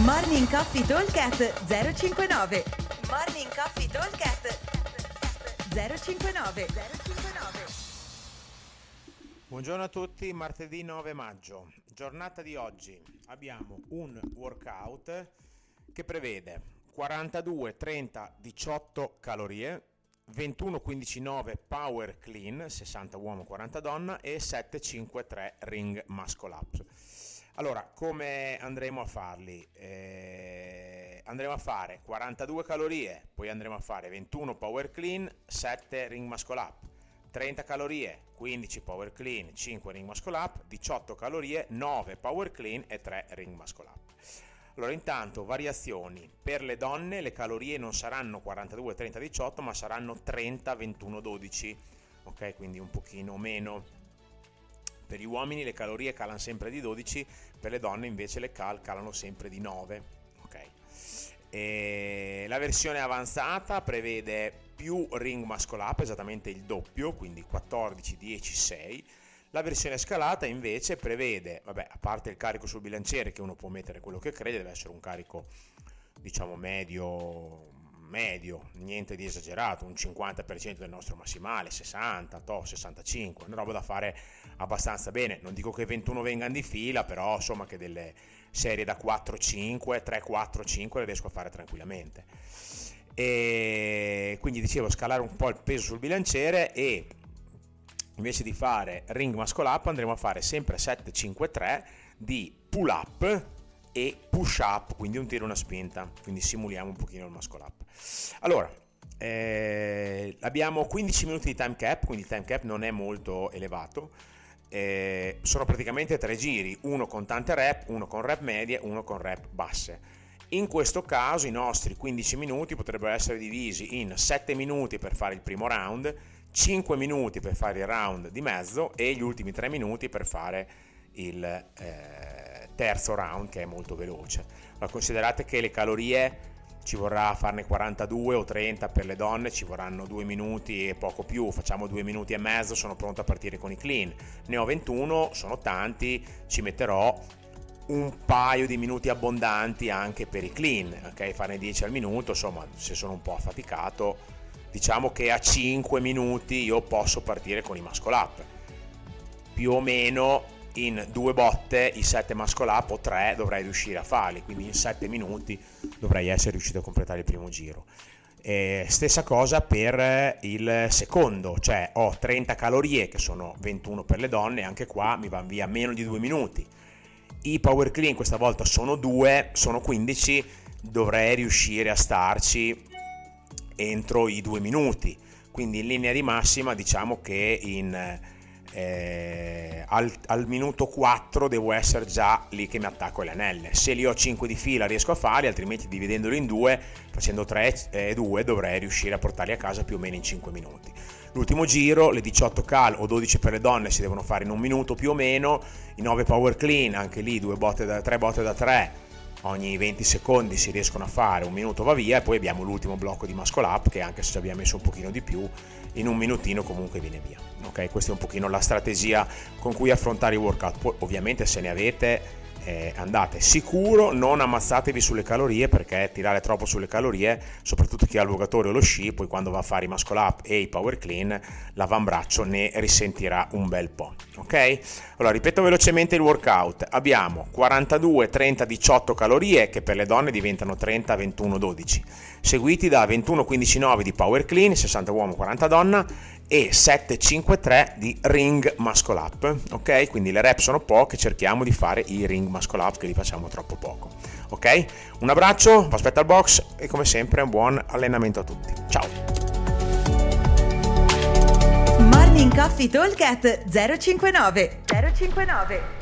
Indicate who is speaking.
Speaker 1: Morning Coffee Talkcast 059 Morning Coffee Talkcast 059 059
Speaker 2: Buongiorno a tutti, martedì 9 maggio. Giornata di oggi abbiamo un workout che prevede 42, 30, 18 calorie, 21, 15, 9 power clean, 60 uomo, 40 donna e 7, 5, 3 ring muscle up. Allora, come andremo a farli? Eh, andremo a fare 42 calorie, poi andremo a fare 21 power clean, 7 ring muscle up, 30 calorie, 15 power clean, 5 ring muscle up, 18 calorie, 9 power clean e 3 ring muscle up. Allora, intanto, variazioni. Per le donne le calorie non saranno 42, 30, 18, ma saranno 30, 21, 12. Ok, quindi un pochino meno per gli uomini le calorie calano sempre di 12, per le donne invece le cal calano sempre di 9. Okay. E la versione avanzata prevede più ring muscle up, esattamente il doppio, quindi 14, 10, 6. La versione scalata invece prevede, vabbè, a parte il carico sul bilanciere che uno può mettere quello che crede, deve essere un carico diciamo medio medio, niente di esagerato, un 50% del nostro massimale, 60, to, 65, una roba da fare abbastanza bene. Non dico che 21 vengano di fila, però insomma che delle serie da 4-5, 3-4-5 le riesco a fare tranquillamente. E quindi dicevo scalare un po' il peso sul bilanciere e invece di fare ring muscle up andremo a fare sempre 7-5-3 di pull up e push up, quindi un tiro e una spinta, quindi simuliamo un pochino il muscle up. Allora, eh, abbiamo 15 minuti di time cap, quindi il time cap non è molto elevato. Eh, sono praticamente tre giri, uno con tante rep, uno con rep medie, uno con rep basse. In questo caso i nostri 15 minuti potrebbero essere divisi in 7 minuti per fare il primo round, 5 minuti per fare il round di mezzo e gli ultimi 3 minuti per fare il eh, terzo round che è molto veloce. Ma considerate che le calorie ci vorrà farne 42 o 30 per le donne, ci vorranno 2 minuti e poco più, facciamo 2 minuti e mezzo, sono pronto a partire con i clean. Ne ho 21, sono tanti, ci metterò un paio di minuti abbondanti anche per i clean, ok? Farne 10 al minuto, insomma, se sono un po' affaticato, diciamo che a 5 minuti io posso partire con i muscle up. Più o meno in due botte i 7 muscle up o 3 dovrei riuscire a farli, quindi in 7 minuti dovrei essere riuscito a completare il primo giro. E stessa cosa per il secondo, cioè ho 30 calorie che sono 21 per le donne, anche qua mi vanno via meno di 2 minuti. I power clean questa volta sono 2, sono 15, dovrei riuscire a starci entro i 2 minuti. Quindi in linea di massima diciamo che in eh, al, al, minuto 4 devo essere già lì che mi attacco le anelle. Se li ho 5 di fila riesco a farli, altrimenti dividendoli in due, facendo 3 e 2, dovrei riuscire a portarli a casa più o meno in 5 minuti. L'ultimo giro, le 18 cal o 12 per le donne si devono fare in un minuto più o meno, i 9 power clean, anche lì 2 botte da 3 botte da 3 ogni 20 secondi si riescono a fare, un minuto va via e poi abbiamo l'ultimo blocco di muscle up che anche se ci abbiamo messo un pochino di più, in un minutino comunque viene via. Ok, questa è un pochino la strategia con cui affrontare i workout. Poi ovviamente se ne avete eh, andate. Sicuro non ammazzatevi sulle calorie perché tirare troppo sulle calorie soprattutto chi ha il vogatore o lo sci poi quando va a fare i muscle up e i power clean l'avambraccio ne risentirà un bel po' ok? Allora ripeto velocemente il workout. Abbiamo 42 30 18 calorie che per le donne diventano 30 21 12 seguiti da 21 15 9 di power clean 60 uomo 40 donna e 7-5-3 di ring muscle up, ok? Quindi le rep sono poche, cerchiamo di fare i ring muscle up che li facciamo troppo poco, ok? Un abbraccio, vi aspetto al box e come sempre un buon allenamento a tutti. Ciao!
Speaker 1: Morning Coffee Talk 059 059